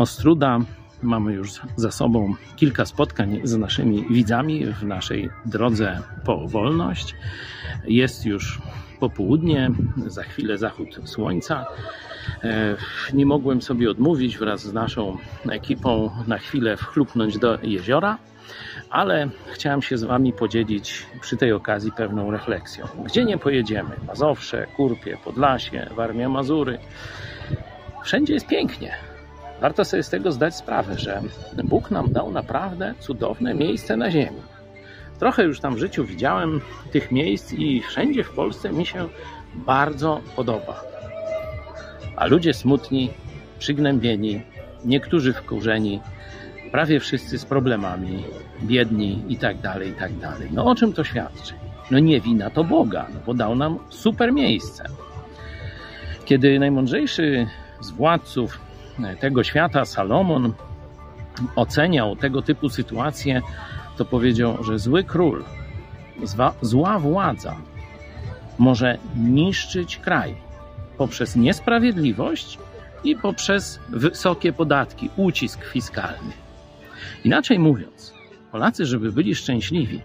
Ostruda. Mamy już za sobą kilka spotkań z naszymi widzami w naszej drodze po wolność. Jest już popołudnie, za chwilę zachód słońca. E, Nie mogłem sobie odmówić wraz z naszą ekipą na chwilę wchlupnąć do jeziora, ale chciałem się z Wami podzielić przy tej okazji pewną refleksją. Gdzie nie pojedziemy? Mazowsze, Kurpie, Podlasie, Warmia, Mazury. Wszędzie jest pięknie. Warto sobie z tego zdać sprawę, że Bóg nam dał naprawdę cudowne miejsce na ziemi. Trochę już tam w życiu widziałem tych miejsc i wszędzie w Polsce mi się bardzo podoba. A ludzie smutni, przygnębieni, niektórzy wkurzeni, prawie wszyscy z problemami, biedni i tak dalej, i tak dalej. No o czym to świadczy? No nie wina to Boga, no bo dał nam super miejsce. Kiedy najmądrzejszy z władców tego świata, Salomon, oceniał tego typu sytuacje, to powiedział, że zły król, zła, zła władza może niszczyć kraj poprzez niesprawiedliwość i poprzez wysokie podatki, ucisk fiskalny. Inaczej mówiąc, Polacy, żeby byli szczęśliwi,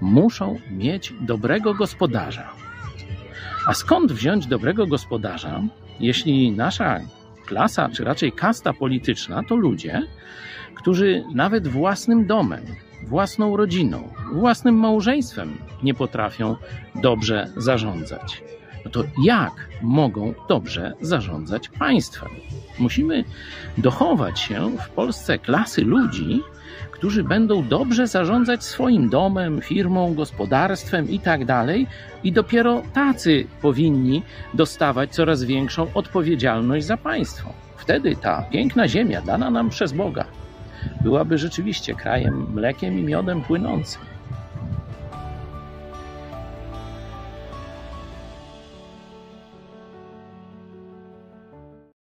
muszą mieć dobrego gospodarza. A skąd wziąć dobrego gospodarza, jeśli nasza klasa, czy raczej kasta polityczna, to ludzie, którzy nawet własnym domem, własną rodziną, własnym małżeństwem nie potrafią dobrze zarządzać. No to jak mogą dobrze zarządzać państwem? Musimy dochować się w Polsce klasy ludzi, którzy będą dobrze zarządzać swoim domem, firmą, gospodarstwem i tak i dopiero tacy powinni dostawać coraz większą odpowiedzialność za państwo. Wtedy ta piękna ziemia dana nam przez Boga byłaby rzeczywiście krajem mlekiem i miodem płynącym.